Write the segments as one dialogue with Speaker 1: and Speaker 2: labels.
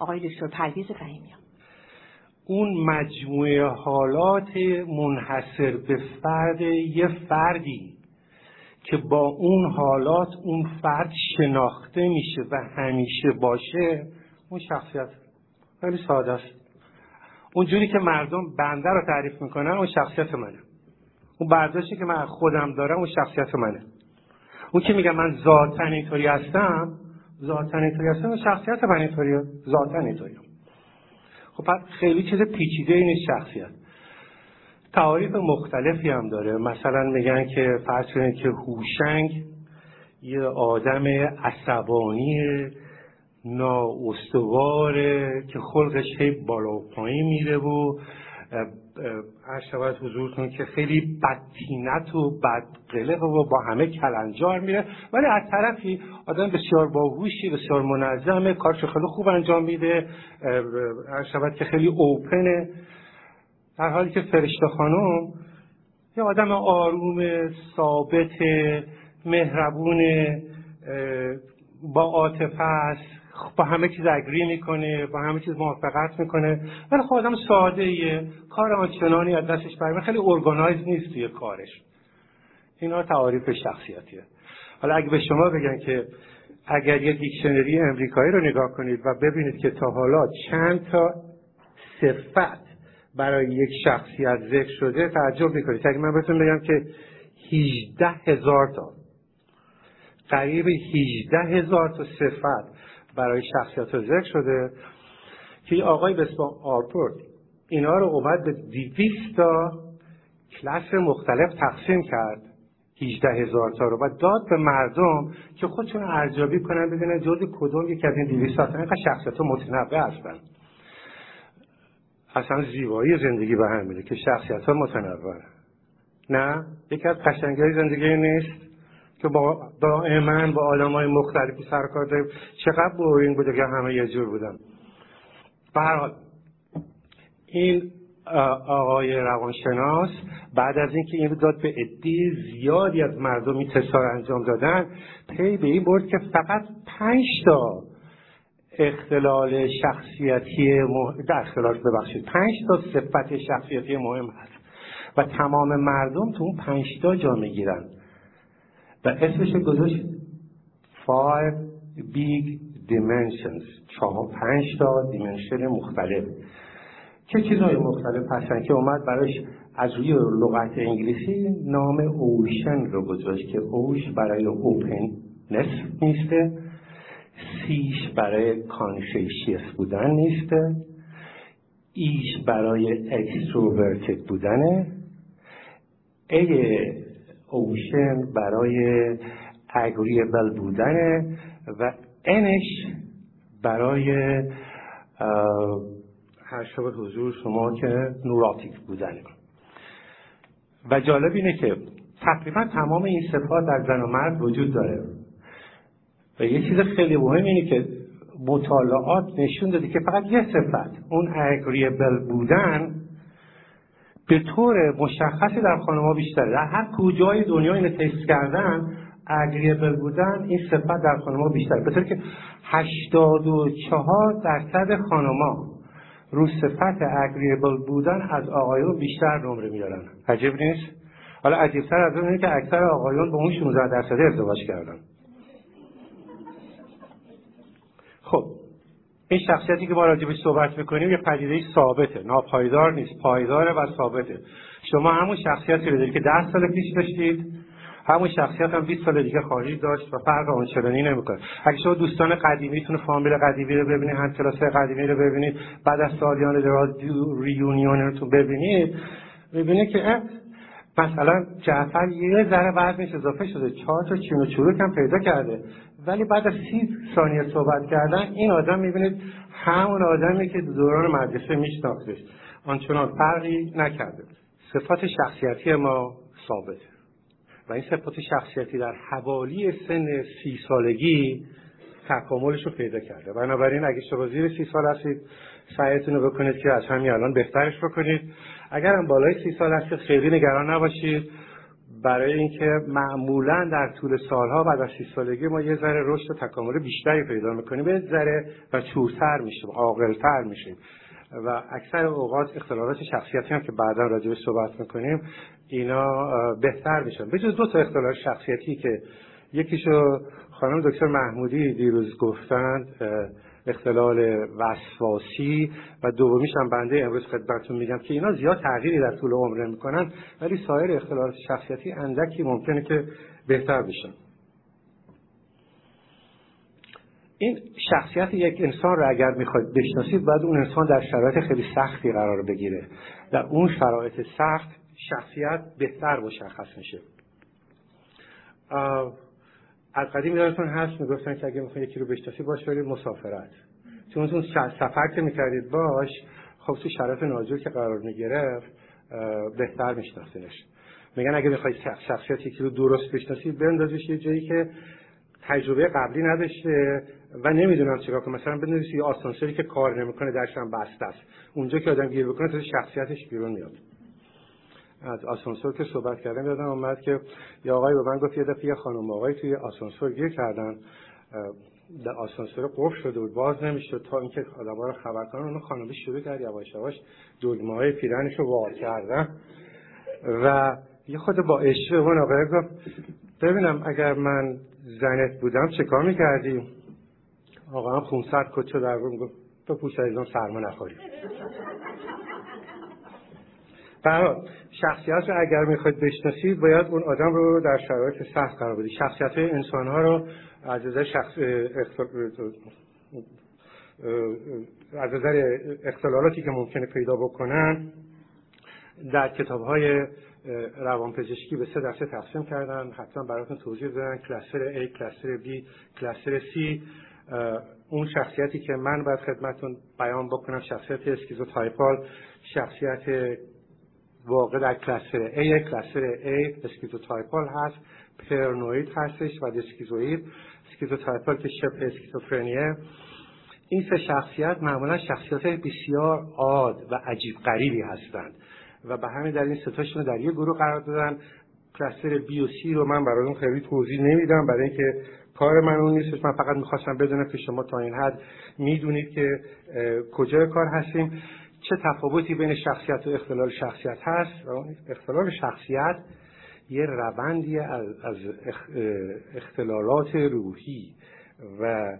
Speaker 1: آقای دکتر پرویز فهیمیان.
Speaker 2: اون مجموعه حالات منحصر به فرد یه فردی که با اون حالات اون فرد شناخته میشه و همیشه باشه اون شخصیت خیلی ساده است. اونجوری که مردم بنده رو تعریف می‌کنن اون شخصیت منه. اون برداشتی که من خودم دارم اون شخصیت منه. اون که میگه من ذاتا اینطوری هستم ذاتا اینطوری هستم شخصیت من اینطوریه ذاتا اینطوری خب خیلی چیز پیچیده این شخصیت. تعاریف مختلفی هم داره. مثلا میگن که فرض کنید که هوشنگ یه آدم عصبانی نااستواره که خلقش هی بالا و پایین میره و هر شود حضورتون که خیلی بدتینت و بدقلق و با همه کلنجار میره. ولی از طرفی آدم بسیار باهوشی بسیار منظمه کارش خیلی خوب انجام میده. هر شود که خیلی اوپنه در حالی که فرشته خانم یه آدم آروم ثابت مهربون با عاطفه است. با همه چیز اگری می‌کنه با همه چیز موافقت می‌کنه. ولی خب آدم ساده ایه کار آنچنانی از دستش برمه خیلی ارگانایز نیست توی کارش. اینا تعاریف شخصیتیه. حالا اگه به شما بگن که اگر یه dictionary امریکایی رو نگاه کنید و ببینید که تا حالا چند تا صفت برای یک شخصیت ذکر شده تعجب می‌کنید. اگه من بهتون بگم که 18 هزار تا قریب 18 هزار تا صفت برای شخصیت رو ذکر شده که آقای به اسم آلپورت اینا رو اومد به 200 تا کلاس مختلف تقسیم کرد 18 هزار تا رو و داد به مردم که خودشون ارزیابی کنن ببینن جزء کدوم یک از این 200 تا اینقدر شخصیت متنوع هستن. اصلا زیبایی زندگی به هم میره که شخصیت ها متنوع نه یکی از قشنگی زندگی نیست. که با دائما با آدم های مختلفی سرکار داریم. چقدر بورینگ بوده که همه یه جور بودن. برحال این آقای روانشناس بعد از اینکه این داد به عده زیادی از مردم این تستار انجام دادن پی به این برد که فقط پنج تا اختلال شخصیتی مهم اختلال ببخشید پنج تا صفت شخصیتی مهم هست و تمام مردم تو اون پنج تا جا می‌گیرن. و اسمش گذاشت five big dimensions. چهار پنج تا dimension مختلف. چه چیزهای مختلف هستن که اومد براش از روی لغت انگلیسی نام OCEAN رو گذاشت که O ش برای openness نیسته. C ش برای conscientious بودن نیسته. E ش برای extroverted بودنه. ای اوشن برای اگریبل بودنه و انش برای هر شب حضور شما که نوراتیک بودنه. و جالب اینه که تقریبا تمام این صفات در زن و مرد وجود داره. و یه چیز خیلی مهم اینه که مطالعات نشون داده که فقط یه صفت اون اگریبل بودن به طور مشخصی در خانمها بیشتره. در هر کجای دنیا اینو تست کردن اگریبل بودن این صفت در خانمها بیشتره. به طور که 84 درصد خانمها رو صفت اگریبل بودن از آقایون بیشتر نمره میارن عجیب نیست؟ حالا عجیبتر از اون که اکثر آقایون با اون 16 درصد ازدواج کردن. خب این شخصیتی که ما راجبش صحبت می‌کنیم یه پدیده ثابته ناپایدار نیست پایداره و ثابته. شما همون شخصیتی رو دارید که ده سال پیش داشتید همون شخصیت هم 20 سال دیگه خواهی داشت و فرق آنچنانی نمی‌کنه. اگه شما دوستان قدیمیتون فامیل قدیمی رو ببینید هم کلاس قدیمی رو ببینید بعد از سالیان دراز ریونیونتون ببینید ببینید که مثلا جعفر یه ذره وزنش اضافه شده چهار تا چین و چروک هم پیدا کرده. ولی بعد از سی ثانیه صحبت کردن این آدم می‌بینید همون آدمی که دوران مدرسه میشناختش. آنچنان فرقی نکرده. صفات شخصیتی ما ثابته و این صفات شخصیتی در حوالی سن سی سالگی تکاملش رو پیدا کرده. بنابراین اگه شما زیر سی سال هستید سعیتون رو بکنید که از همین الان بهترش بکنید. اگر هم بالای سی سال هستید خیلی نگران نباشید. برای اینکه معمولا در طول سالها بعد از سی سالگی ما یه ذره رشد و تکامل بیشتری پیدا می‌کنیم. یه ذره و چورتر میشیم عاقلتر میشیم. و اکثر اوقات اختلالات شخصیتی هم که بعدا راجع صحبت می‌کنیم اینا بهتر میشن. به جز دو تا اختلال شخصیتی که یکیشو خانم دکتر محمودی دیروز گفتند اختلال وسواسی و دومیش هم بنده امروز خدمتتون میگم که اینا زیاد تغییری در طول عمر نمی‌کنن ولی سایر اختلالات شخصیتی اندکی ممکنه که بهتر بشن این شخصیت یک انسان رو اگر می‌خواید بشناسید باید اون انسان در شرایط خیلی سختی قرار بگیره. در اون شرایط سخت شخصیت بهتر مشخص میشه. از قدیم یادتون هست می‌گفتن که اگه می‌خواید یکی رو بشناسی باش برید مسافرت. چون اون سفر که می‌کردید باش خب تو شرایط ناجور که قرار می‌گرفت بهتر میشناسینش میگن اگه می‌خواید شخصیت یکی رو درست بشناسید بندازش یه جایی که تجربه قبلی نداشته و نمی‌دونم چیکار کنم مثلا بندازش یه آسانسوری که کار نمی‌کنه درش هم بسته است. اونجا که آدم گیر بکنه تا شخصیتش بیرون میاد. از آسانسور که صحبت کردم یادم اومد که یه آقای به من گفت یه دفعه یه خانم آقای توی آسانسور گیر کردن. در آسانسور قفل شده بود باز نمی‌شد تا اینکه آدم‌ها رو خبر کنن. اون خانمی شروع کرد یواش یواش دگمه های پیرنش رو وا کردن. و یه خود با عشق اون آقای گفت ببینم اگر من زنت بودم چه کار می‌کردی؟ آقا هم خونسرد کچه در گفت بپوش از اون سرما نخوری. برای شخصیت رو اگر می‌خواید بشناسید باید اون آدم رو در شرایط سخت قرار بدید. شخصیت های انسان ها رو از نظر شخص از نظر اختلالاتی که ممکنه پیدا بکنن در کتاب های روانپزشکی به سه دسته تقسیم کردن. حتما براتون توضیح دادن cluster A cluster B cluster C. اون شخصیتی که من باید خدمتون بیان بکنم شخصیت schizotypal شخصیت واقع در cluster A cluster A schizotypal هست پرنوید هستش و schizoid schizotypal که شبه اسکیزوفرنیه. این سه شخصیت معمولا شخصیت بسیار odd و عجیب غریبی هستند و به همین در این ستاشون در یک گروه قرار دادن. cluster B و C رو من برای اون خیلی توضیح نمیدم برای اینکه کار من اون نیستش. من فقط می‌خواستم بدونم که شما تا این حد می‌دونید که کجای کار هستیم. چه تفاوتی بین شخصیت و اختلال شخصیت هست؟ اختلال شخصیت یه روندی از اختلالات روحی و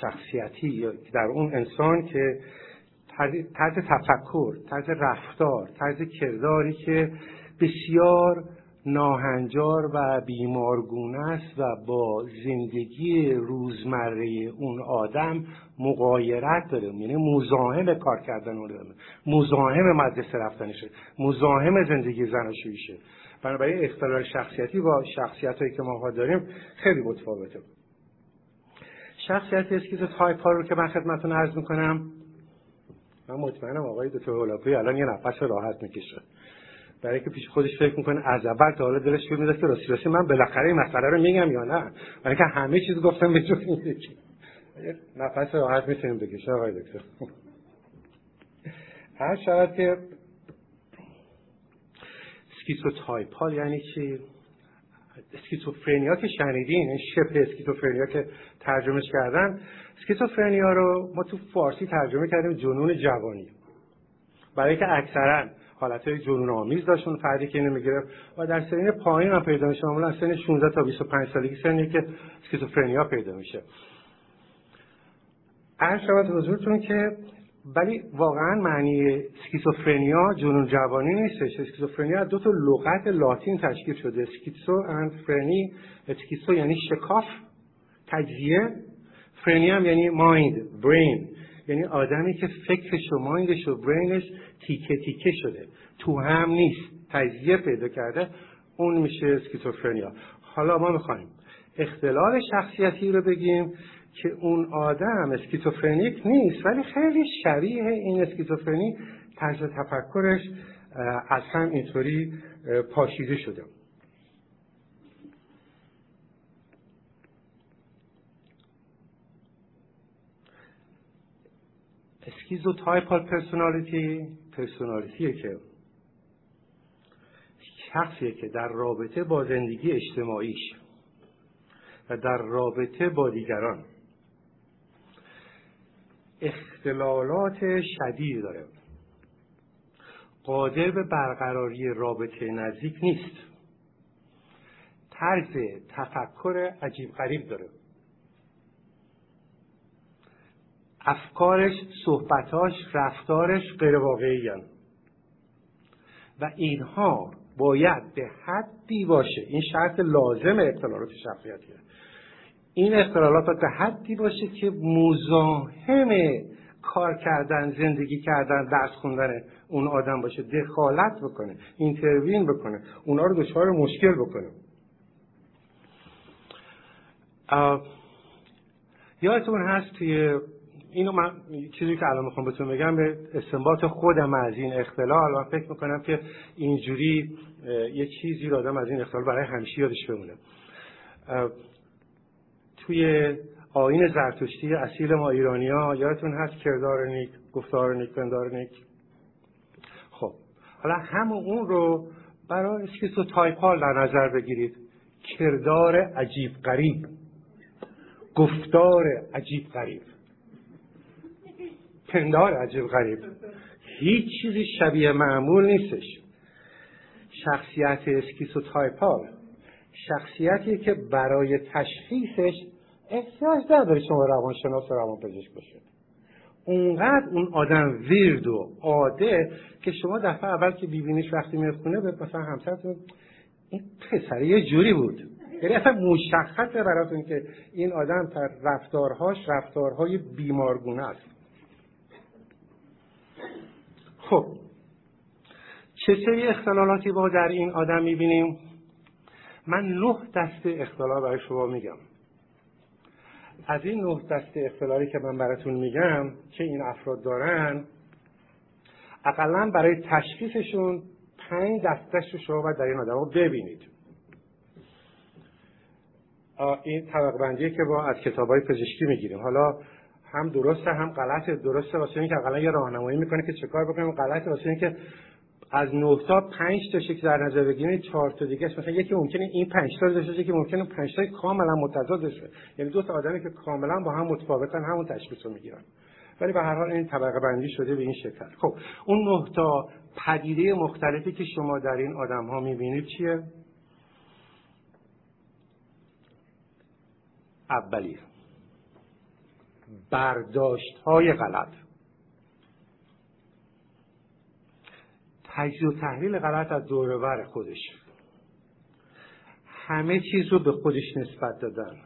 Speaker 2: شخصیتی در اون انسان که طرز تفکر طرز رفتار طرز کرداری که بسیار ناهنجار و بیمارگونه است و با زندگی روزمره اون آدم مقایرت داره. یعنی مزاحم کار کردن اون داره مزاحم مدرسه رفتنشه. مزاحم زندگی زناشوییشه. بنابراین اختلال شخصیتی با شخصیت هایی که ما داریم خیلی متفاوته. شخصیت schizotype رو که من خدمتتون عرض می‌کنم من مطمئنم آقای دکتر هولاکویی الان یه نفس راحت می‌کشه. برای که پیش خودش فکر می‌کنه از اول تا حالا دلش فکر می‌داد که راستی راستی من بالاخره این مسئله رو میگم یا نه؟ برای که همه چیز گفتم به جز این یکی. نفس راحت می‌تونیم بکشه آقای دکتر. عرض شود که schizotypal یعنی چی؟ schizophrenia که شنیدین شبه schizophrenia که ترجمهش کردن. schizophrenia رو ما تو فارسی ترجمه کردیم جنون جوانی. برای که اکثرا حالت های جنون آمیز داشت فردی که اینو می‌گرفت. و در سنین پایین هم پیدا میشه معمولا سن 16 تا 25 سالگی سنی که schizophrenia پیدا میشه. عرض شود حضورتون که ولی واقعا معنی schizophrenia جنون جوانی نیستش. schizophrenia دو تا لغت لاتین تشکیل شده. schizo and phreny. schizo یعنی شکاف تجزیه. phreny هم یعنی mind brain. یعنی آدمی که فکرش و mind ش و brain ش تیکه تیکه شده. تو هم نیست. تجزیه پیدا کرده. اون میشه schizophrenia حالا ما می‌خوایم اختلال شخصیتی رو بگیم که اون آدم schizophrenic نیست ولی خیلی شبیه این اسکیزوفرنی طرز تفکرش از هم اینطوری پاشیده شده. typal personality پرسونالیتیه که شخصیه که در رابطه با زندگی اجتماعیش و در رابطه با دیگران اختلالات شدید داره. قادر به برقراری رابطه نزدیک نیست. طرز تفکر عجیب غریب داره. افکارش صحبتاش رفتارش غیر واقعی و اینها باید به حدی باشه. این شرط لازم اختلالات شخصیتیه این اختلالات به حدی باشه که مزاحم کار کردن زندگی کردن درس خوندن اون آدم باشه. دخالت بکنه اینتروین بکنه اونا رو دچار مشکل بکنه. یادتون هست توی اینو من چیزی که الان می‌خوام بهتون بگم به استنباط خودم از این اختلال من فکر می‌کنم که اینجوری یه چیزی رو آدم از این اختلال برای همیشه یادش بمونه. توی آین زرتشتی اصیل ما ایرانی ها یادتون هست کردار نیک گفتار نیک پندار نیک؟ خب حالا همون اون رو برای اسکیسو تایپال در نظر بگیرید. کردار عجیب غریب گفتار عجیب غریب. پندار عجیب غریب. هیچ چیزی شبیه معمول نیستش. شخصیت schizotypal شخصیتی که برای تشخیصش احتیاج نداره شما روانشناس و روانپزشک باشید اونقدر اون آدم weird و odd ه که شما دفعه اول که ببینیش وقتی می‌ای خونه به مثلا همسرتون این پسر یه جوری بود. یعنی اصلا مشخصه براتون که این آدم در رفتارهاش رفتارهای بیمارگونه است. خب چه سری اختلالاتی با در این آدم می‌بینیم؟ من نه دسته اختلال برای شما میگم. از این نه دسته اختلالی که من براتون میگم که این افراد دارن اقلا برای تشخیصشون پنج دستش رو شما باید در این آدم ببینید. این طبق بندی که با از کتاب های پزشکی می‌گیریم. حالا هم درسته هم غلطه. درسته واسه اینکه اقلا یه راهنمایی می‌کنه که چه کار بکنیم. غلطه واسه اینکه از 9 تا 5 تا شکل در نظر بگیرید 4 تا دیگه مثلا یکی ممکنه این 5 تا داشته باشه که ممکنه 5 تا کاملا متضاد باشه. یعنی دو تا آدمی که کاملا با هم متفاوتن همون تشخیص رو می‌گیرن. ولی به هر حال این طبقه بندی شده به این شکل. خب اون 9 تا پدیده مختلفی که شما در این آدم ها می‌بینید چیه؟ اولی برداشت های غلط. تجزیه و تحلیل غلط از دورور خودش. همه چیز رو به خودش نسبت دادن.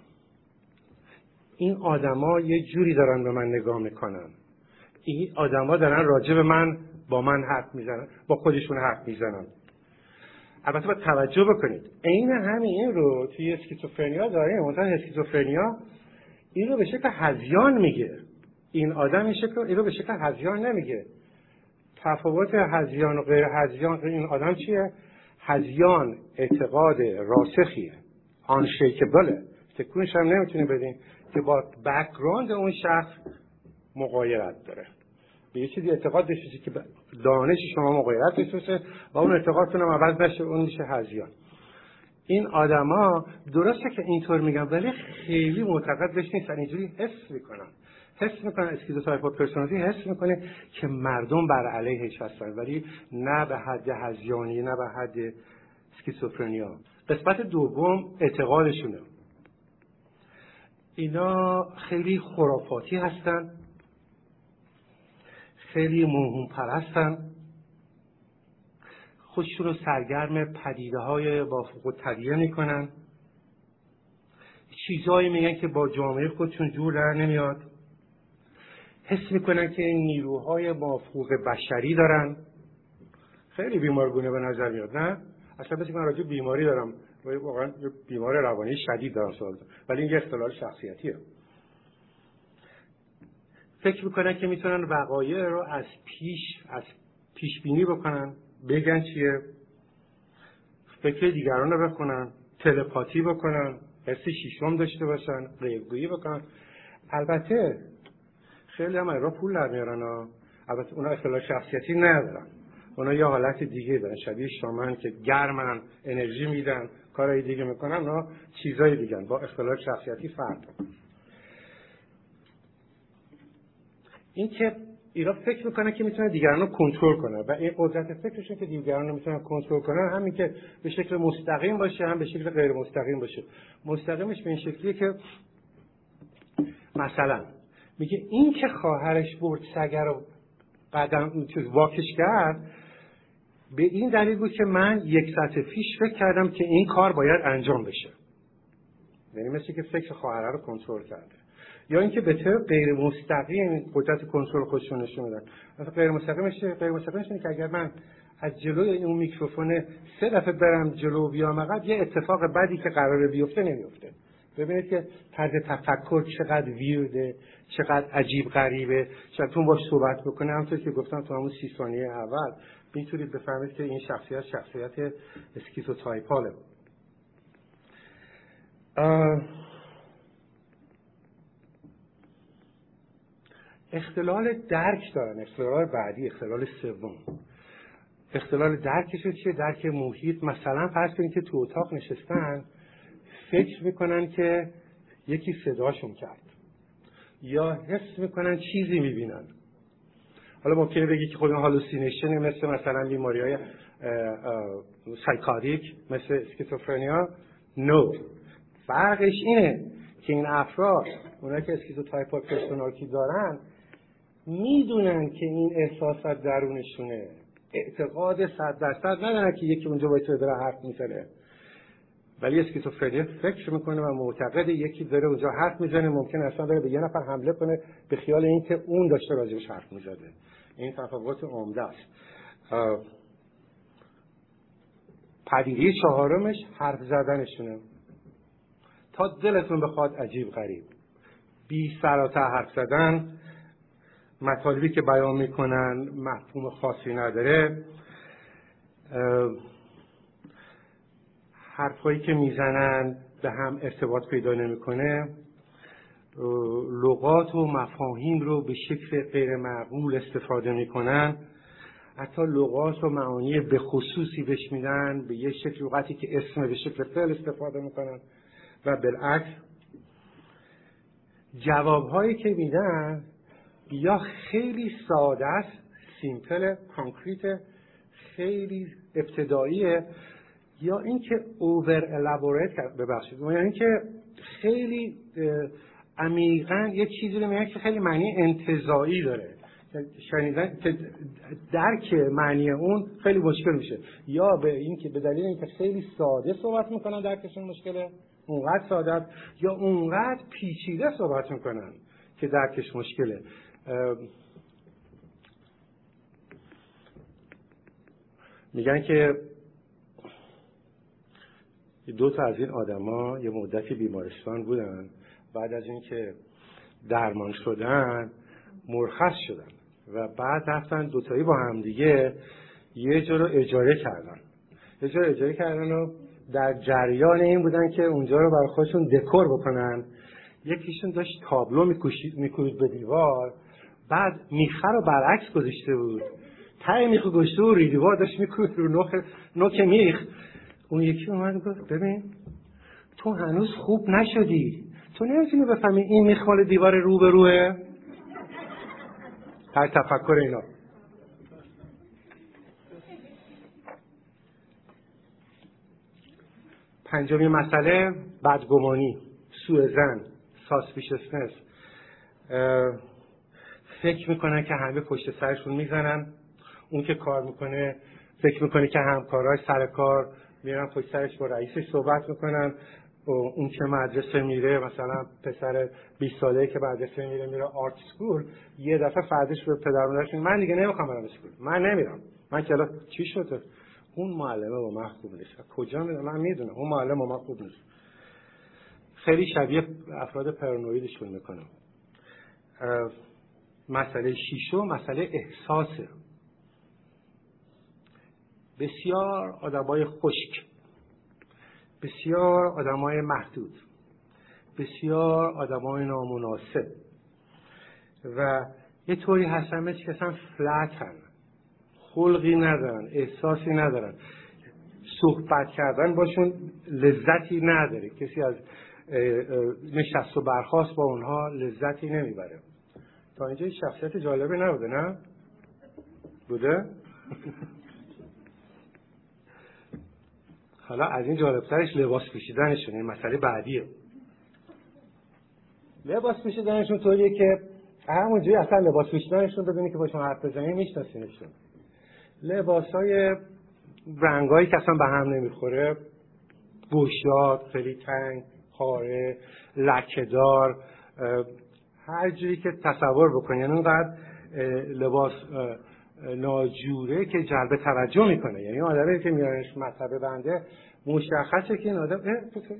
Speaker 2: این آدما یه جوری دارن به من نگاه می‌کنن. این آدما دارن راجع به من با من حرف می‌زنن با خودشون حرف می‌زنن. البته باید توجه بکنید. عین همین رو توی اسکیزوفرنیا داریم. مثلا اسکیزوفرنیا این رو به شکل هزیان میگه. این آدم این شکل این رو به شکل هزیان نمیگه. تفاوت هزیان و غیر هزیان این آدم چیه؟ هزیان اعتقاد راسخیه. آن شیکبله تکونش هم نمی‌تونی بدین که با بکگراند اون شخص مقایرت داره. به یه چیزی اعتقاد داشته که دانش شما مقایرت داشته و اون اعتقادتون هم عوض نشه اون میشه هزیان. این آدما درسته که اینطور میگن ولی خیلی معتقد بهش نیستن. اینجوری حس می‌کنن. حس می‌کنن اسکیزوتایپ پرسونالیتی حس می‌کنه که مردم بر علیهش هستن ولی نه به حد هزیانی نه به حد اسکیزوفرنیا. قسمت دوم اعتقادشونه. اینا خیلی خرافاتی هستن. خیلی موهوم پرستن خودشون رو سرگرم پدیده های با طبیعه می‌کنن. چیزهایی میگن که با جامعه خودشون جور در نمیاد. حس می‌کنن که نیروهای مافوق بشری دارن. خیلی بیمارگونه به نظر میاد نه؟ اصلا بسی من راجع بیماری دارم. واقعا بیمار روانی شدید دارم سوال ولی این یه اختلال شخصیتیه. فکر می‌کنن که می‌تونن وقایع رو از پیش از پیش بینی بکنن. بگن چیه؟ فکر دیگران رو بکنن تلپاتی بکنن حس شیشم داشته باشن غیبگویی بکنن. البته خیلی هم را پول در میارن البته اونا اختلال شخصیتی ندارن. اونا یه حالت دیگه دارن. شبیه شامن که گرمن انرژی میدن کارهای دیگه می‌کنن اونا چیزای دیگه با اختلاف شخصیتی فرق این که ایران فکر می‌کنه که می‌تونه دیگران رو کنترل کنه و این قدرت فکرشون که دیگران رو می‌تونن کنترل کنن همین که به شکل مستقیم باشه هم به شکل غیر مستقیم باشه. مستقیمش به این شکلیه که مثلا میگه این که خواهرش برد سگر رو قدم چیز واکش کرد به این دلیل بود که من یک سطح پیش فکر کردم که این کار باید انجام بشه. یعنی مثل که فکر خواهره رو کنترل کرده. یا اینکه به طور غیر مستقیم قدرت کنترل خودشون نشون میدن. مثلا غیر مستقیمش غیر مستقیمش که اگر من از جلوی اون میکروفون سه دفعه برم جلو بیام عقب یه اتفاق بدی که قراره بیفته نمیفته. ببینید که طرز تفکر چقدر ویرده چقدر عجیب غریبه. شاید تو باش صحبت بکنه. همونطور که گفتم تو همون سی ثانیه اول می‌تونید بفهمید که این شخصیت شخصیت اسکیزوتایپاله. اختلال درک دارن. اختلال بعدی اختلال سوم. اختلال درکش چیه؟ درک محیط. مثلا فرض کنید که تو اتاق نشستن فکر می‌کنن که یکی صداشون کرد. یا حس می‌کنن چیزی می‌بینن. حالا ممکنه بگی که خود hallucination مثل مثلا بیماری های سایکاریک مثل schizophrenia. no. فرقش اینه که این افراد اونایی که schizotype personality دارن می‌دونن که این احساسات درونشونه. اعتقاد صد درصد ندارن که یکی اونجا باید داره حرف می‌زنه. ولی اسکیزوفرنیا فکر می‌کنه و معتقد یکی داره اونجا حرف می‌زنه ممکن اصلا داره به یه نفر حمله کنه به خیال اینکه اون داشته راجبش حرف می‌زده. این تفاوت عمده است. پدیده چهارمش حرف زدنشونه. تا دلتون بخواد عجیب غریب. بی سراتا حرف زدن مطالبی که بیان می‌کنن مفهوم خاصی نداره. حرفهایی که می‌زنن به هم ارتباط پیدا نمی‌کنه. لغات و مفاهیم رو به شکل غیر معقول استفاده می‌کنن. حتی لغات و معانی به خصوصی بهش میدن به یه شکل لغتی که اسم به شکل فعل استفاده می‌کنن و بالعکس. جوابهایی که میدن یا خیلی ساده است simple concrete خیلی ابتداییه. یا اینکه over elaborate ببخشید. یعنی اینکه خیلی عمیقا یه چیزی رو میگن که خیلی معنی انتزاعی داره. شنیدن که درک معنی اون خیلی مشکل میشه. یا به اینکه به دلیل اینکه خیلی ساده صحبت می‌کنن درکشون مشکله اونقدر ساده یا اونقدر پیچیده صحبت می‌کنن که درکش مشکله. میگن که دو تا از این آدما یه مدتی بیمارستان بودن. بعد از اینکه درمان شدن مرخص شدن و بعد رفتن دوتایی با هم دیگه یه جا رو اجاره کردن. یه جا رو اجاره کردن و در جریان این بودن که اونجا رو برای خودشون دکور بکنن. یکیشون داشت تابلو میکوشید به دیوار. بعد میخه رو برعکس گذاشته بود. ته میخ گذاشته و ریدیوار داشت میکوشید رو نوک, نوک میخ. اون یکی اومد گفت ببین تو هنوز خوب نشدی. تو نمی‌تونی بفهمی این میخ دیوار رو به روه؟ هر تفکر اینا. پنجمی مسئله بدگمانی سوء زن ساسپیشسنس فکر می‌کنن که همه پشت سرشون می‌زنن. اون که کار می‌کنه فکر می‌کنه که همکارای سر کار میرن پشت سرش با رئیسش صحبت می‌کنن. اون که مدرسه میره مثلا پسر 20 ساله که مدرسه میره میره آرت سکول یه دفعه فردش به پدر من دیگه نمی‌خوام برم اسکول من نمیرم من کلا چی شده؟ اون معلمه با من خوب نیست. کجا می‌دونم؟ من می‌دونم. اون معلم با من خوب نیست. خیلی شبیه افراد پرانویدشون می‌کنم. مسئله شیشو مسئله احساسه. بسیار آدمای خشک بسیار آدمای محدود بسیار آدمای نامناسب و یه طوری هستن که اصلا فلت هن خلقی ندارن احساسی ندارن. صحبت کردن باشون لذتی نداره. کسی از نشست و برخواست با اونها لذتی نمی‌بره. اینجا شخصیت جالبه نبوده نه؟ بوده؟ حالا از این جالبترش لباس پوشیدنشون این مسئله بعدیه لباس پوشیدنشون طوریه که همونجوری اصلا لباس پوشیدنشون ببینی که باشون حرف بزنی میشناسینشون لباس های رنگایی که اصلا به هم نمی‌خوره گوشات خیلی تنگ پاره لکهدار هر جوری که تصور بکنی. یعنی اونقدر لباس ناجوره که جلب توجه می‌کنه. یعنی آدمی که میارنش مطبه بنده مشخصه که این آدم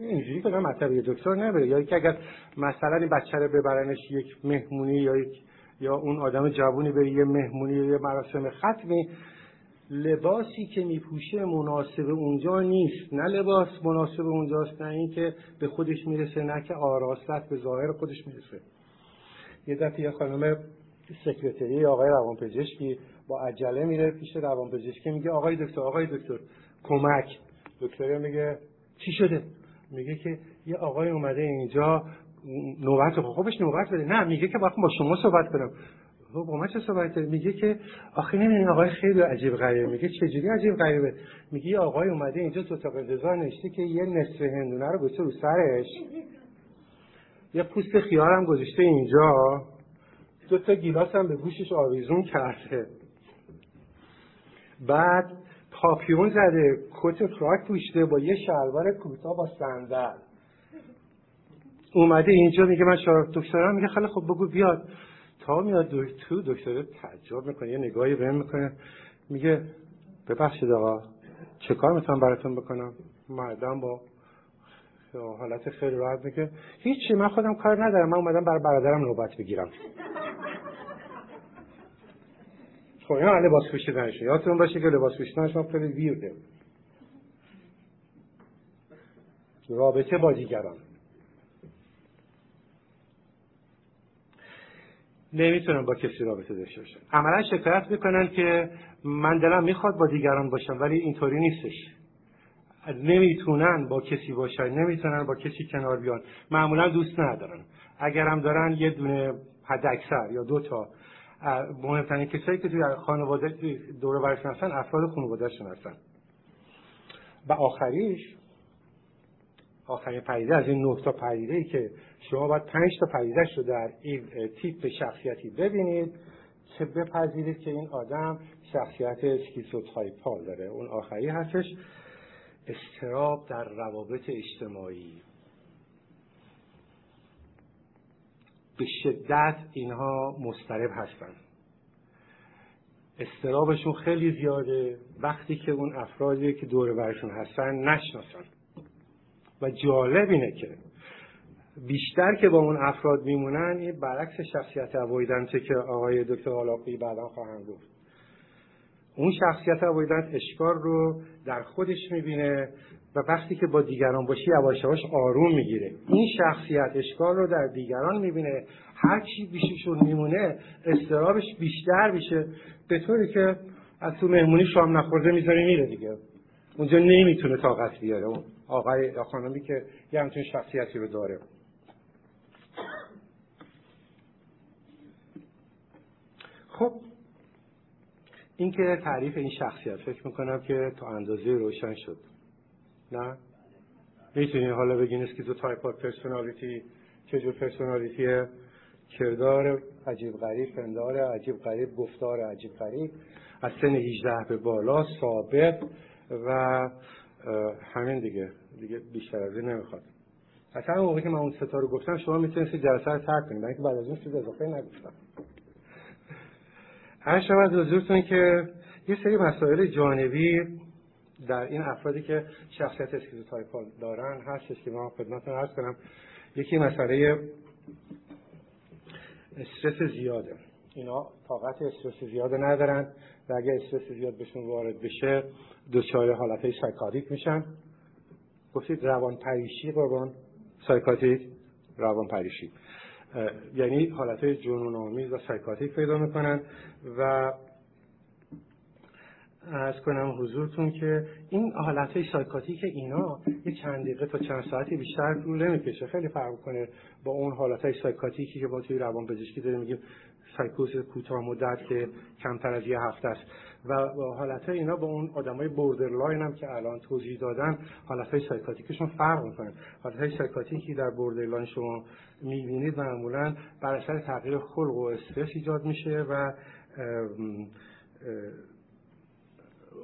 Speaker 2: اینجوری که مطبه دکتر نبره یا که اگر مثلا این بچه رو ببرنش یک مهمونی یا یک یا اون آدم جوونی بره یه مهمونی یا یه مراسم ختمی لباسی که میپوشه مناسب اونجا نیست. نه لباس مناسب اونجاست نه اینکه به خودش می‌رسه نه که آراستت به ظاهر خودش می‌رسه. یه دفعه یه خانم سکرتری آقای روانپزشکی با عجله میره پیش روانپزشکی میگه آقای دکتر آقای دکتر کمک. دکتر میگه چی شده؟ میگه که یه آقای اومده اینجا نوبت خودش نوبت بده. نه میگه که با شما صحبت کنم. خب با من چه صحبت میگه که آخه نمی‌دونی آقای خیلی عجیب غریبه. میگه چجوری عجیب غریبه؟ میگه یه آقای اومده اینجا تو تا انتظار نشته که یه نصف هندونه رو گذاشته رو سرش. یه پوست خیار هم گذاشته اینجا. دو تا گیلاس هم به گوشش آویزون کرده. بعد پاپیون زده کت فراک پوشته با یه شلوار کوتاه با صندل. اومده اینجا میگه من شارف دکترم میگه خیلی خب بگو بیاد. تا میاد تو دکتر تعجب می‌کنه یه نگاهی بهم می‌کنه. میگه ببخشید آقا چه کار می‌تونم براتون بکنم؟ مردم با حالت خیلی راحت میگه هیچی من خودم کار ندارم. من اومدم برای برادرم نوبت بگیرم. خب اینا لباس پوشیدنشه. یادتون باشه که لباس پوشیدنش خیلی ویرده. رابطه با دیگران. نمی‌تونن با کسی رابطه داشته باشن عملا شکایت می‌کنن که من دلم می‌خواد با دیگران باشم ولی اینطوری نیستش. نمی‌تونن با کسی باشن نمی‌تونن با کسی کنار بیان. معمولا دوست ندارن. اگرم دارن یه دونه حد اکثر یا دو تا. مهمترین کسایی که توی خانواده دور برشون هستن افراد خانوادهشون هستن. و آخریش آخرین پدیده از این نه تا پدیده ای که شما باید پنج تا پدیدهش رو در این تیپ شخصیتی ببینید که بپذیرید که این آدم شخصیت schizotypal داره. اون آخری هستش. اضطراب در روابط اجتماعی. به شدت اینها مضطرب هستن اضطرابشون خیلی زیاده. وقتی که اون افرادی که دور برشون هستن نشناسن. و جالب اینه که بیشتر که با اون افراد میمونن این برعکس شخصیت اوایدنته که آقای دکتر حالاقی بعدا خواهند گفت. اون شخصیت اوایدنت اشکار رو در خودش می‌بینه و وقتی که با دیگران باشی یواش یواش آروم می‌گیره. این شخصیت اشکال رو در دیگران می‌بینه. هر چی بیششون میمونه استرابش بیشتر میشه. به طوری که از تو مهمونی شام نخورده می‌ذاره میره دیگه. اونجا نمی‌تونه طاقت بیاره. اون آقای یا خانمی که یه همچین شخصیتی رو داره. خب این که تعریف این شخصیت فکر می‌کنم که تا اندازه روشن شد. نه؟ می‌تونین حالا بگین تو type of personality چجور personality ه کردار عجیب غریب پندار عجیب غریب گفتار عجیب غریب. از سن 18 به بالا ثابت و همین دیگه. دیگه بیشتر از این نمی‌خواد. اصلا موقعی که من اون ستا رو گفتم شما می‌تونید جلسه رو ترک کنید اینکه بعد از اون چیز اضافه نگفتم. عرض شود حضورتون که یه سری مسائل جانبی در این افرادی که شخصیت schizotypal دارن هستش که ما خدمتتون عرض کنم. یکی مسئله استرس زیاده. اینا طاقت استرس زیاده ندارن و اگه استرس زیاد بهشون وارد بشه دچار حالت های سایکاتیک میشن. گفتید روان پریشی قربان. سایکاتیک روان پریشی یعنی حالت های جنون آمیز و سایکاتیک پیدا می‌کنن و از کنم حضورتون که این حالت های که اینا یه چند دقیقه تا چند ساعتی بیشتر طول نمی‌کشه. خیلی فرق کنه با اون حالت های psychotic ی که با توی روان پزشکی داریم میگیم سایکوز کوتاه مدت که کمتر از یه هفته است. و حالت اینا با اون آدمای borderline هم که الان توضیح دادن حالت های psychotic شون فرق می‌کنه. حالت های psychotic ی در borderline شما می‌بینید معمولا بر اثر تغییر خلق و استرس ایجاد میشه و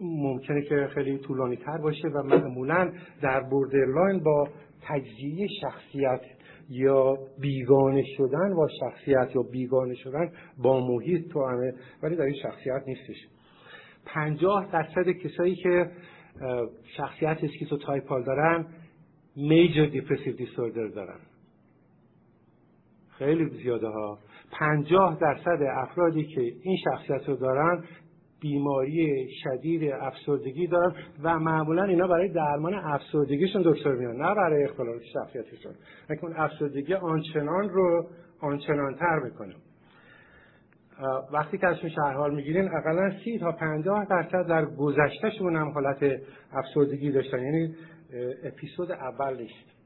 Speaker 2: ممکنه که خیلی طولانی تر باشه و معمولا در borderline با تجزیه شخصیت یا بیگانه شدن با شخصیت یا بیگانه شدن با محیط توأمه ولی در این شخصیت نیستش. پنجاه درصد کسایی که شخصیت schizotypal دارن major depressive disorder دارن. خیلی زیاده ها. پنجاه درصد افرادی که این شخصیت رو دارن بیماری شدید افسردگی دارن و معمولا اینا برای درمان افسردگیشون دکتر میان نه برای اختلال شخصیتشون. لیکن افسردگی آنچنان رو آنچنان تر می‌کنه. وقتی که ازشون شهرحال می‌گیرین اقلا سی تا پنجاه درصد در گذشتهشون هم حالت افسردگی داشتن. یعنی اپیزود اول نیست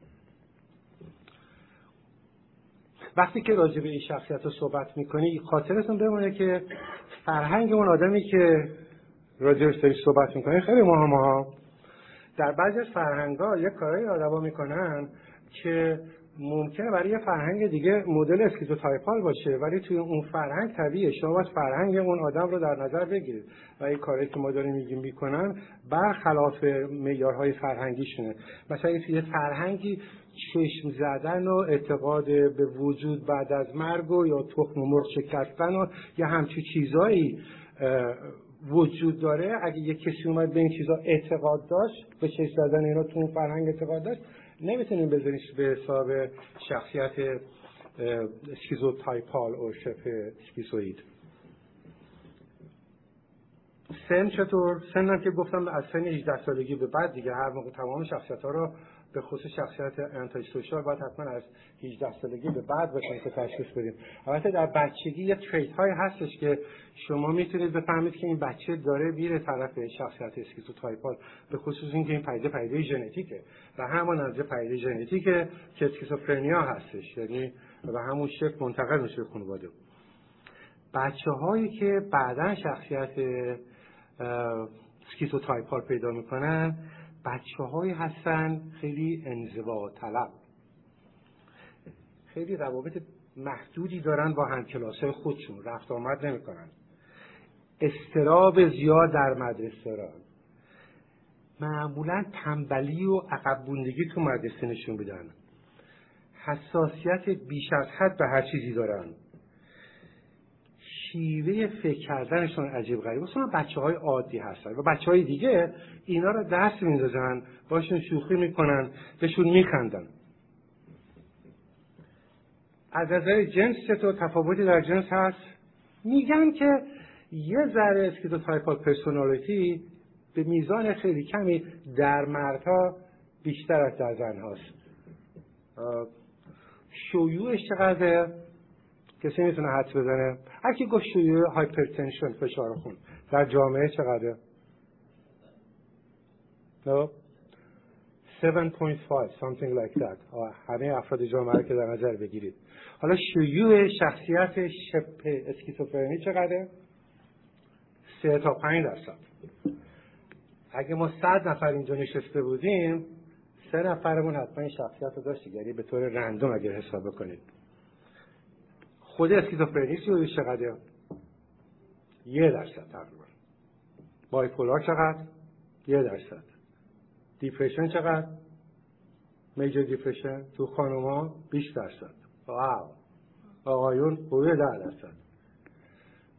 Speaker 2: وقتی که راجع به این شخصیت رو صحبت می‌کنی خاطرتون بمونه که فرهنگ اون آدمی که راجبش داری صحبت می‌کنی خیلی مهمه ها. در بعضی از فرهنگ ها یک کارهای آدما می‌کنن که ممکنه برای یه فرهنگ دیگه مدل schizotypal باشه ولی توی اون فرهنگ طبیعه شما باید فرهنگ اون آدم رو در نظر بگیرید و این کاری که ما داریم میگیم می‌کنن برخلاف معیارهای فرهنگیشونه. مثلا یه فرهنگی چشم زدن و اعتقاد به وجود بعد از مرگ و یا تخم مرغ شکستن و یا همچی چیزایی وجود داره. اگه یه کسی اومد به این چیزا اعتقاد داشت به چشم زدن اینا تو اون فرهنگ اعتقاد داشت نمی‌تونیم بذاریش به حساب شخصیت schizotypal و شبه schizoid سن چطور؟ سن هم که گفتم از سن 18 سالگی به بعد دیگه هر موقع تمام شخصیت ها رو به خصوص شخصیت antisocial باید حتما از 18 سالگی به بعد باشیم که تشخیص بدیم. البته در بچگی یه trait های هستش که شما می‌تونید بفهمید که این بچه داره میره طرف شخصیت schizotypal به خصوص اینکه این پدیده پدیده ژنتیکه و همان از پدیده ژنتیکه که schizophrenia هستش یعنی و همون شکل منتقل میشه به خانواده. بچه هایی که بعدا شخصیت schizotypal پیدا می‌کنن بچه های هستن خیلی انزوا طلب. خیلی روابط محدودی دارن با همکلاسه خودشون رفت آمد نمی‌کنن. استراب زیاد در مدرسه دارن معمولا تنبلی و عقب تو مدرسه نشون بدن حساسیت بیش از حد به هر چیزی دارن. شیوه فکر کردنشون عجیب غریب. مثلا بچه های عادی هستن و بچه های دیگه اینا رو دست میندازن باشون شوخی می‌کنن بهشون میخندن. از نظر جنس چطور تفاوتی در جنس هست. میگن که schizotypal personality به میزان خیلی کمی در مردها بیشتر از در زن هاست شیوعش چقدر کسی می‌تونه حد بزنه؟ هر کی گفت شیوع hypertension فشار خون. در جامعه چقدره؟ no 7.5 something like that. همه افراد جامعه که در نظر بگیرید. حالا شیوع شخصیت شبه اسکیزوفرنی چقدره؟ 3 تا 5 درصد. اگه ما 100 نفر اینجا نشسته بودیم سه نفرمون حتما این شخصیت رو داشتی یعنی به طور رندوم اگر حساب بکنید. خود اسکیزوفرنی سی چقدر یه درصد تقریبا bipolar چقدر؟ یه درصد. depression چقدر؟ major depression تو خانوما 20 درصد. wow. آقایون حدود ده درصد.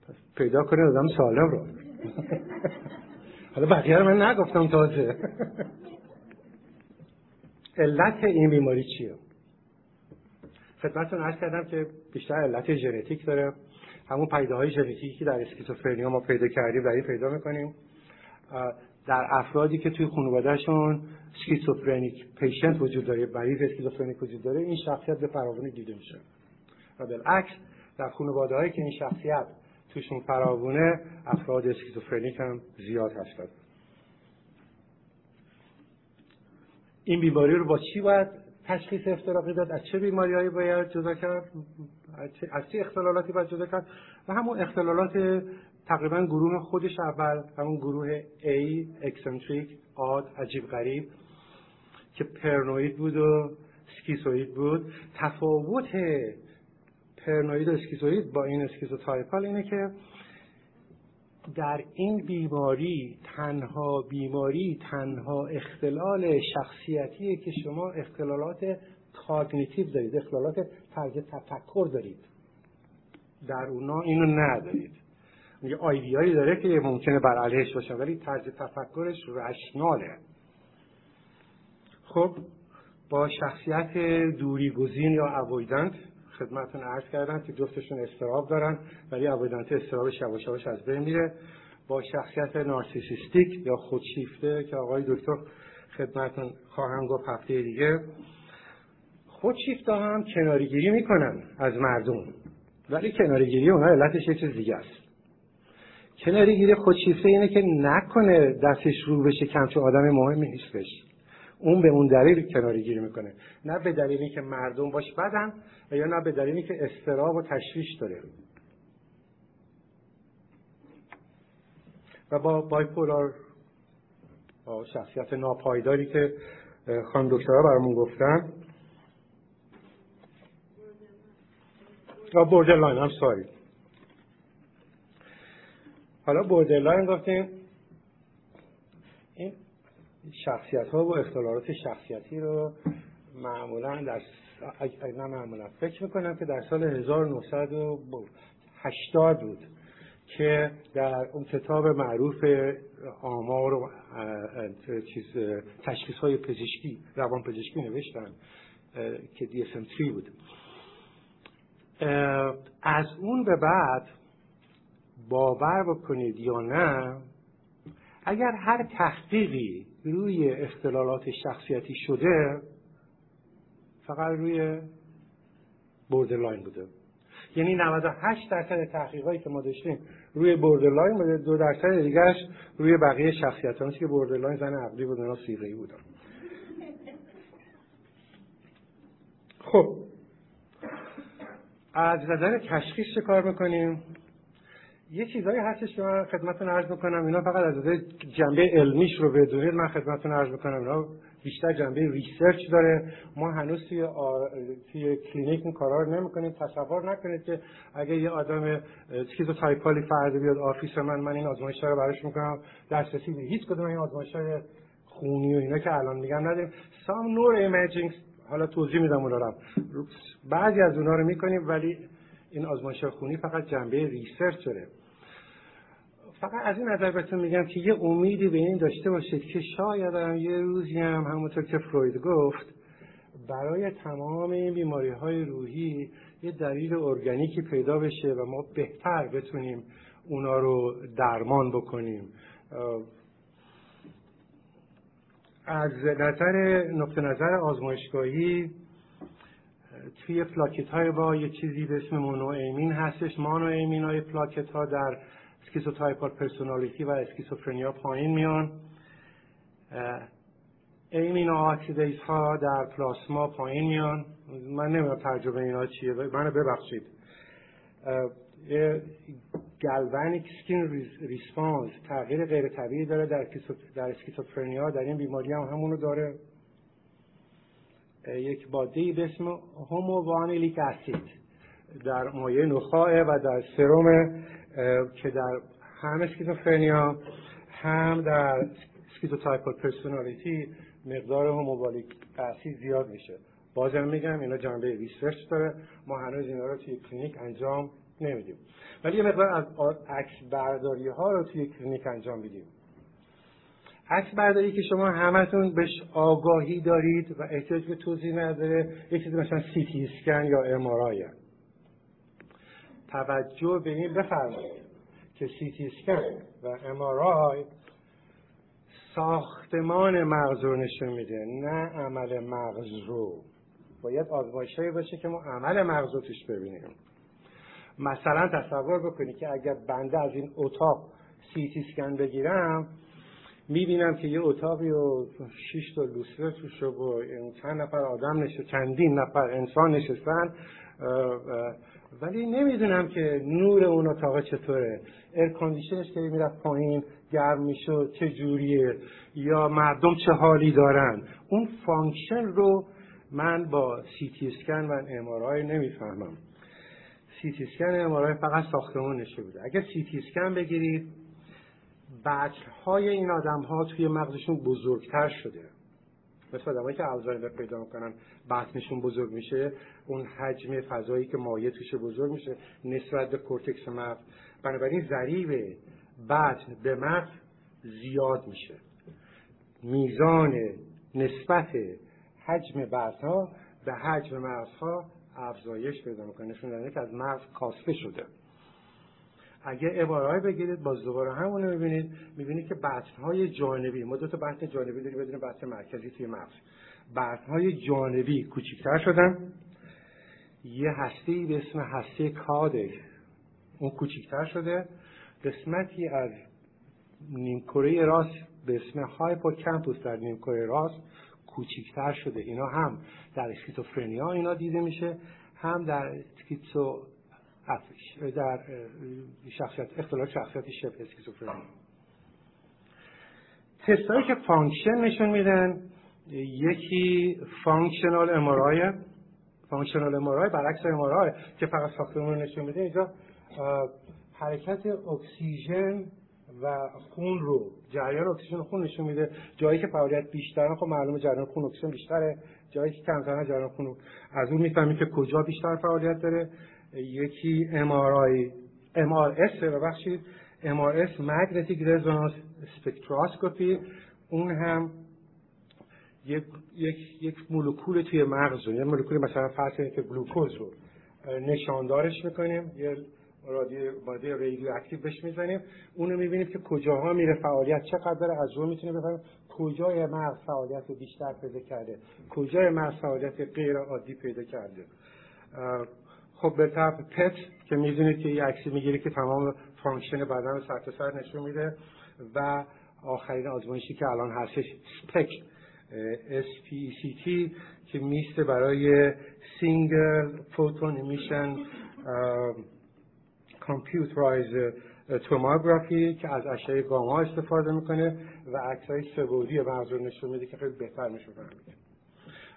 Speaker 2: پس پیدا کنید آدم سالم رو. حالا بقیه رو من نگفتم تازه. علت این بیماری چیه؟ خدمتتون عرض کردم که بیشتر علت ژنتیک داره. همون پدیده های ژنتیکی که در schizophrenia ما پیدا کردیم در این پیدا می‌کنیم. در افرادی که توی خانوادهشون schizophrenic patient وجود داره مریض schizophrenic وجود داره این شخصیت به فراوانی دیده میشه. و بالعکس در خانواده هایی که این شخصیت توشون فراوونه افراد schizophrenic هم زیاد هستند این بیماری رو با چی باید تشخیص افتراقی داد از چه بیماریهایی باید جدا کرد از چه اختلالاتی باید جدا کرد و همون اختلالات تقریبا گروه خودش اول همون گروه A eccentric odd عجیب غریب که پرنوید بود و schizoid بود. تفاوت پرنوید و schizoid با این schizotypal اینه که در این بیماری تنها بیماری تنها اختلال شخصیتیه که شما اختلالات کاگنیتیو دارید اختلالات طرز تفکر دارید. در اونا اینو ندارید. یه آیدیایی داره که ممکنه بر علیهش باشه ولی طرز تفکرش رشناله. خب با شخصیت دوری گزین یا اوایدنت خدمتتون عرض کردم که جفتشون استراب دارن ولی اوایدنت استرابش یواش یواش از بین میره. با شخصیت نارسیسیستیک یا خودشیفته که آقای دکتر خدمتتون خواهم گفت هفته دیگه خودشیفته هم کناریگیری می‌کنن از مردم. ولی کناریگیری اونها علتش یه چیز دیگه است. کناریگیری خودشیفته اینه که نکنه دستش رو بشه کمچه آدم مهمی نیستش. اون به اون دلیل کناری گیری می‌کنه. نه به دلیلی که مردم باش بدن و یا نه به دلیلی که استراب و تشویش داره. و با bipolar با شخصیت ناپایداری که خانم دکترها برامون گفتن. یا borderline هم sorry حالا borderline گفتیم. شخصیت ها و اختلالات شخصیتی رو معمولا در نه معمولا فکر می‌کنم که در سال 1980 بود که در اون کتاب معروف آمار و چیز تشخیص های پزشکی روان پزشکی نوشتن که DSM-3 بود. از اون به بعد باور بکنید یا نه اگر هر تحقیقی روی اختلالات شخصیتی شده فقط روی borderline بوده. یعنی 98 درصد تحقیقاتی که ما داشتیم روی borderline بوده دو درصد دیگرش روی بقیه شخصیت که borderline زن عقدی بود اونا صیغه‌ای بودن. خب از نظر تشخیص چه کار می‌کنیم؟ یه چیزایی هستش که من خدمتتون عرض می‌کنم اینا فقط از جنبه علمیش رو بدونید. من خدمتتون عرض می‌کنم اینا بیشتر جنبه research داره. ما هنوز توی, توی کلینیک این کارا رو نمی‌کنیم. تصور نکنید که اگه یه آدم schizotypal ی فرد بیاد office من من این آزمایش رو براش می‌کنم. دسترسی به هیچ کدوم این آزمایش های خونی و اینا که الان میگم نداریم. some neuroimaging حالا توضیح میدم اونا رو. بعضی از اونا رو می‌کنیم ولی این آزمایش خونی فقط جنبه research داره. فقط از این نظر بهتون میگم که یه امیدی به این داشته باشید که شاید هم یه روزی هم همونطور که فروید گفت برای تمام این بیماری های روحی یه دلیل ارگانیکی پیدا بشه و ما بهتر بتونیم اونا رو درمان بکنیم. از نظر نقطه نظر آزمایشگاهی توی پلاکت های با یه چیزی به اسم monoamine هستش. monoamine های پلاکت ها در schizotypal personality و schizophrenia پایین میان. amine oxidase ها در پلاسما پایین میان. من نمی‌دونم ترجمه اینا چیه. منو ببخشید. galvanic skin response تغییر غیر طبیعی داره در در schizophrenia. در این بیماری هم همونو داره. یک ماده به اسم homovanillic acid در مایع نخاعه و در سرم که در هم schizophrenia هم در schizotypal personality مقدار homovanillic acid زیاد میشه. بازم میگم اینا جنبه research داره. ما هنوز اینا رو توی کلینیک انجام نمیدیم. ولی یه مقدار از عکس برداری ها رو توی کلینیک انجام میدیم. عکس برداری که شما همتون بهش آگاهی دارید و احتیاج به توضیح نداره یه چیزی مثلا سی تی اسکن یا ام‌آرآی توجه به این بفرمایید که سی تی اسکن و امارای ساختمان مغز رو نشون میده نه عمل مغز رو. باید آزمایشهایی باشه که ما عمل مغز رو توش ببینیم. مثلا تصور بکنید که اگر بنده از این اتاق سی سکن بگیرم می‌بینم که یه اتاقی و شش تا لوستر توش و چند نفر آدم نشستن چندین نفر انسان نشستن ولی نمی‌دونم که نور اون اتاق چطوره. air condition ش که می‌رفت پایین گرم می‌شد چه جوریه یا مردم چه حالی دارن. اون function رو من با سی تی اسکن و ام‌آرآی نمی‌فهمم. سی تی اسکن ام‌آرآی فقط ساختمون نشون میده. اگر سی تی اسکن بگیرید بطن های این آدم ها توی مغزشون بزرگتر شده. مثل آدمایی که آلزایمر پیدا می‌کنن بطنشون بزرگ میشه اون حجم فضایی که مایه توشه بزرگ میشه نسبت به کورتکس مغز. بنابراین ضریب بطن به مغز زیاد میشه. میزان نسبت حجم بطن ها به حجم مغز ها افزایش پیدا می‌کنه. نشون که از مغز کاسته شده. اگه عبارهای بگیرید باز دوباره همونو می‌بینید. می‌بینید که بطن های جانبی ما دو تا بطن جانبی داریم بدون بطن مرکزی توی مغز. بطن های جانبی کوچکتر شدن. یه هسته به اسم هسته caudate اون کوچکتر شده. قسمتی از نیمکره راست به اسم hippocampus در نیمکره راست کوچکتر شده. اینا هم در schizophrenia اینا دیده میشه هم در اسکیزو در شخصیت اختلال شخصیت شبه اسکیزوفرنی تستایی که function نشون میدن یکی functional MRI functional MRI برعکس MRI که فقط ساختمون نشون میده. اینجا حرکت اکسیژن و خون رو جریان اکسیژن خون نشون میده. جایی که فعالیت بیشتره خب معلومه جریان خون اکسیژن بیشتره. جایی که کمتر جریان خون از اون می‌فهمیم که کجا بیشتر فعالیت داره. یکی MRI MRS ببخشید. MRS Magnetic Resonance Spectroscopy. اون هم یک یک یک مولکول توی مغز یه مولکول مثلا فرض که گلوکوز رو نشاندارش می‌کنیم. یه رادیو ماده رادیو اکتیو بهش می‌زنیم. اونو می‌بینیم که کجاها میره فعالیت. چقدر داره از اون می‌تونیم بفهمیم کجای مغز فعالیت رو بیشتر پیدا کرده. کجای مغز فعالیت غیر عادی پیدا کرده. خب به طرف PET که می‌دونید که یه عکسی می‌گیره که تمام function بدن رو سر سر نشون میده و آخرین آزمایشی که الان هستش SPECT SPECT که می‌ایسته برای single photon emission computerized tomography که از اشعه گاما استفاده می‌کنه و عکسای سه‌بعدی مغز رو نشون میده که خیلی بهتر فهمید.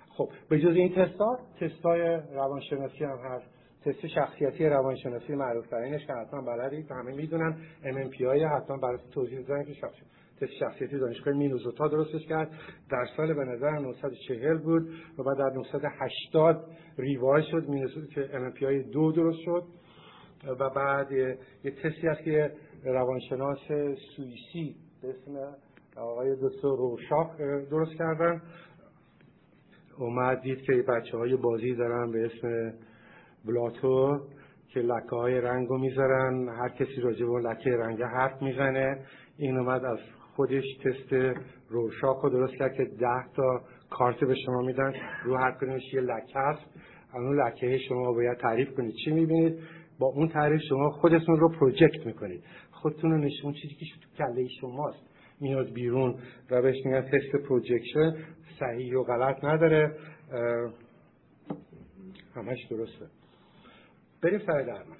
Speaker 2: خب به جز این تستا تستای روانشناسی هم هست. تست شخصیتی روانشناسی معروف ترینش که حتما بلدید همه می‌دونن MMPI حتما برای توضیح دادن که شخصیت تست شخصیتی دانشگاه مینوزوتا درستش کرد. در سال به نظر 940 بود و بعد در 980 ریوای شد. مینوزوتا که MMPI دو درست شد. و بعد یه, تستی هست که روانشناس سوئیسی به اسم آقای دکتر روشاک درست کردن. اومد دید که بچه های بازی دارن به اسم بلاتو که لکه های رنگ رو می‌ذارن هر کسی راجع به لکه رنگ حرف می‌زنه. این اومد از خودش تست روشاک رو درست کرد که ده تا کارت به شما میدن. رو هر کنیش یه لکه هست. اون لکه شما باید تعریف کنید. چی می‌بینید؟ با اون تعریف شما خودتون رو پروژکت می‌کنید. خودتون رو نشون چیزی که تو کله شماست. میاد بیرون و بهش میگن تست پروژکشن صحیح و غلط نداره. همش درسته. بریم سر درمان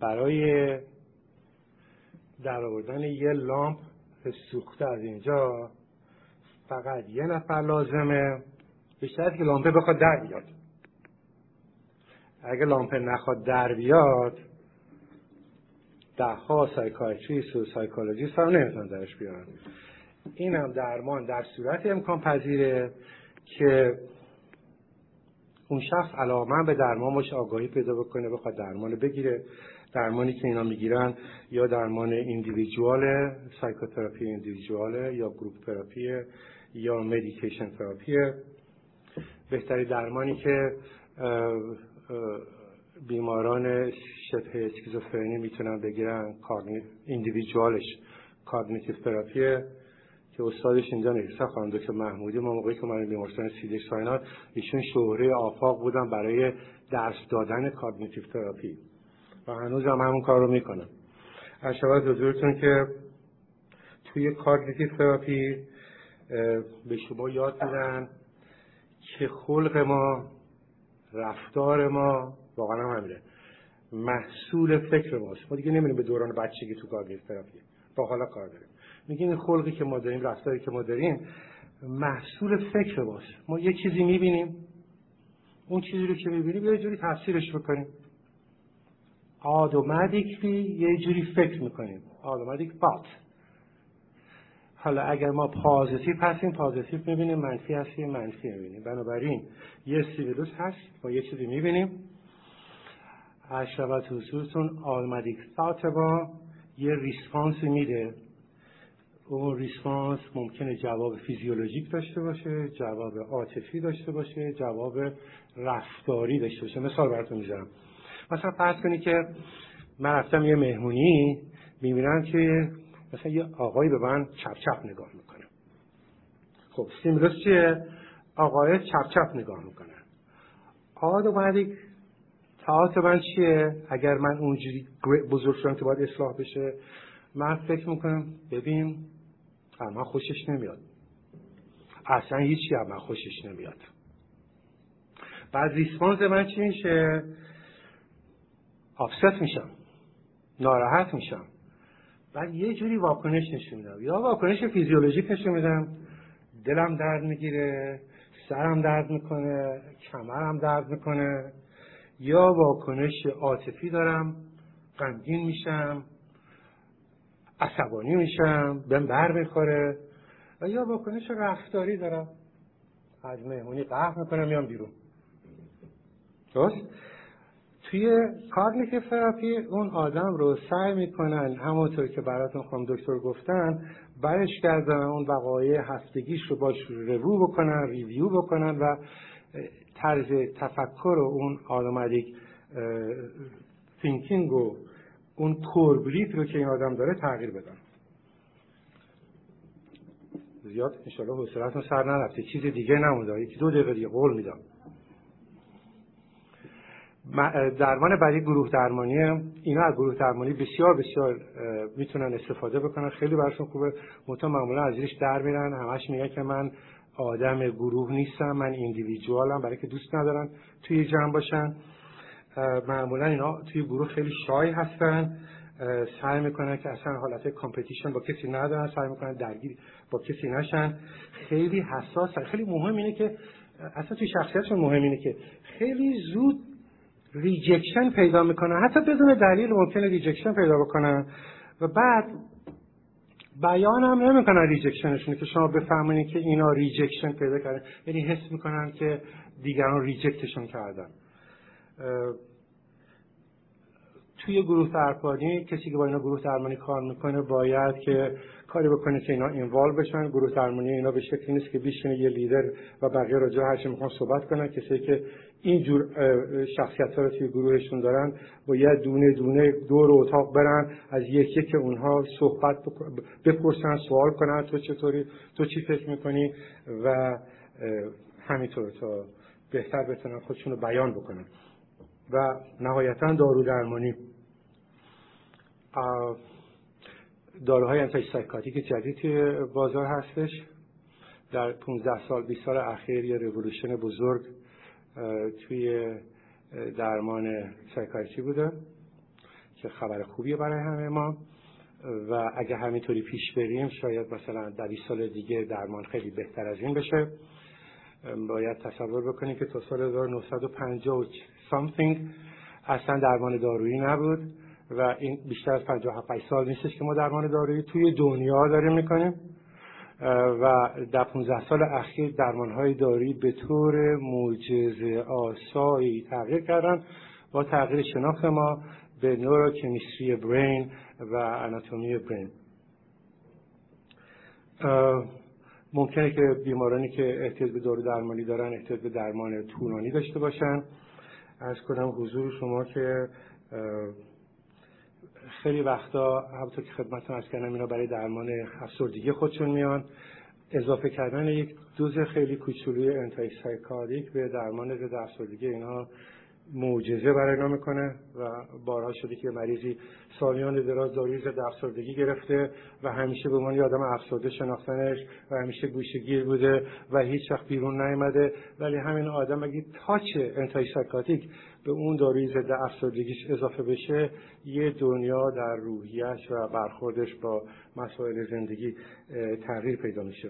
Speaker 2: برای در آوردن یه لامپ سوخته از اینجا فقط یه نفر لازمه. بیشتر که لامپه بخواد در بیاد. اگه لامپه نخواد در بیاد ده ها و سایکولوژیست هم نمی‌تونن درش بیارن. این هم درمان در صورت امکان پذیره. که اون شخص علاقه به درمان باشه آگاهی پیدا بکنه بخواد درمان بگیره. درمانی که اینا می‌گیرن یا درمان individual psychotherapy individual یا group therapy یا medication therapy بهتری درمانی که بیماران شبه اسکیزوفرنی می‌تونن بگیرن individual ش cognitive therapy که استادش اینجا نرسه خانم دکتر محمودی ما موقعی که من بیمارستان Cedars-Sinai ایشون شهره آفاق بودن برای درس دادن cognitive therapy. و هنوز هم همون کار رو می‌کنم از حضورتون که توی cognitive therapy به شما یاد میدن که خلق ما رفتار ما واقعا هم همینه. محصول فکر ماست. ما دیگه نمیریم به دوران بچگی تو cognitive therapy. با حالا کار داریم. میگیم این خلقی که ما داریم رفتاری که ما داریم محصول فکر ماست ما یه چیزی می‌بینیم. اون چیزی رو که می‌بینیم یه جوری تفسیرش بکنیم automatically یه جوری فکر می‌کنیم. automatic thought. حالا اگر ما positive هستیم positive می‌بینیم منفی هستیم منفی می‌بینیم. بنابراین یه stimulus هست ما یه چیزی می‌بینیم. عرض شود حضورتون automatic thought با یه response میده. اون response ممکنه جواب فیزیولوژیک داشته باشه جواب عاطفی داشته باشه جواب رفتاری داشته باشه. مثال براتون می‌ذارم مثلا فرض کنید که من رفتم یه مهمونی می‌بینم که مثلا یه آقایی به من چپ چپ نگاه می‌کنه. خب سیملوس چیه؟ آقای چپ چپ نگاه می‌کنه. آدوماتیک تاعت من چیه؟ اگر من اونجوری بزرگ شدم که باید اصلاح بشه من فکر می‌کنم ببین من خوشش نمیاد. اصلا هیچی از من خوشش نمیاد. بعد ریسپانس من چی میشه؟ آفست میشم. ناراحت میشم. بعد یه جوری واکنش نشون میدم. یا واکنش فیزیولوژیک نشون میدم. دلم درد می‌گیره سرم درد می‌کنه کمرم درد می‌کنه. یا واکنش عاطفی دارم غمگین میشم. عصبانی میشم بهم بر می‌خوره. و یا واکنش رفتاری دارم. از مهمونی قهر می‌کنم میام بیرون. درست؟ توی کارنیک تراپی اون آدم رو سعی می‌کنن همونطور که براتون خانم دکتر گفتن برش کردن اون وقایع هفتگیش رو باش رو بکنن ریویو بکنن و طرز تفکر و اون آدمادیک تینکینگ و اون کوربریت رو که این آدم داره تغییر بدن. زیاد انشالله حسرتون سر نرفته. چیز دیگه نمونده. یکی دو دقیقه دیگه قول میدم. درمان بعدی گروه درمانی. اینا از گروه درمانی بسیار بسیار می‌تونن استفاده بکنن. خیلی براشون خوبه. متا معمولا از زیرش در میرن. همش میگن که من آدم گروه نیستم. من ایندیویدوالم برای که دوست ندارن توی جمع باشن. معمولا اینا توی گروه خیلی shy هستن. سعی می‌کنن که اصلا حالت competition با کسی ندارن. سعی می‌کنن درگیر با کسی نشن. خیلی حساس. خیلی مهم اینه که اصلا توی شخصیتشون مهم اینه که خیلی زود rejection پیدا می‌کنن. حتی بدون دلیل ممکنه rejection پیدا بکنن. و بعد بیان هم نمی‌کنن rejection شون که شما بفهمونید که اینا rejection پیدا کردن. یعنی حس می‌کنن که دیگران ریجکتشون کردن. توی گروه درمانی کسی که با اینا گروه درمانی کار می‌کنه باید که کاری بکنه که اینا اینوالو بشن. گروه درمانی اینا به شکلی نیست که بیشینه یه لیدر و بقیه راجع هر چی می‌خوان صحبت کنن. کسی که این جور شخصیت ها رو توی گروهشون دارن باید دونه دونه دور اتاق برن از یکی که اونها صحبت بپرسن سوال کنن تو چطوری؟ تو چی فکر می‌کنی؟ و همینطور تا بهتر بتونن خودشون رو بیان بکنن. و نهایتا دارو درمانی. داروهای انتای سایکاتیک جدید توی بازار هستش. در 15 سال 20 سال اخیر یه رولوشن بزرگ توی درمان سایکاتری بوده که خبر خوبیه برای همه ما. و اگه همینطوری پیش بریم شاید مثلا در 20 سال دیگه درمان خیلی بهتر از این بشه. باید تصور بکنیم که تا سال 1950 something اصلا درمان دارویی نبود و این بیشتر از 57 سال نیستش که ما درمان دارویی توی دنیا داریم می‌کنیم. و در 15 سال اخیر درمان های دارویی به طور معجزه آسایی تغییر کردن با تغییر شناخت ما به نوروکمیستری برین و اناتومی برین ممکنه که بیمارانی که احتیاج به دارو درمانی دارن احتیاج به درمان طولانی داشته باشن. از کنم حضور شما که خیلی وقتا همونطور که خدمتتون از کردم اینا برای درمان افسردگی خودشون میان. اضافه کردن یک دوز خیلی کوچولوی انتای سایکالیک به درمان ضد افسردگی اینها معجزه برای اینا می‌کنه و بارها شده که مریضی سالیان دراز داروی ضد افسردگی گرفته و همیشه به عنوان یه آدم افسرده شناختنش و همیشه گوشگیر بوده و هیچ وقت بیرون نیامده. ولی همین آدم اگه تاچ انتای سایکاتیک به اون داروی ضد افسردگیش اضافه بشه یه دنیا در روحیش و برخوردش با مسائل زندگی تغییر پیدا میشه.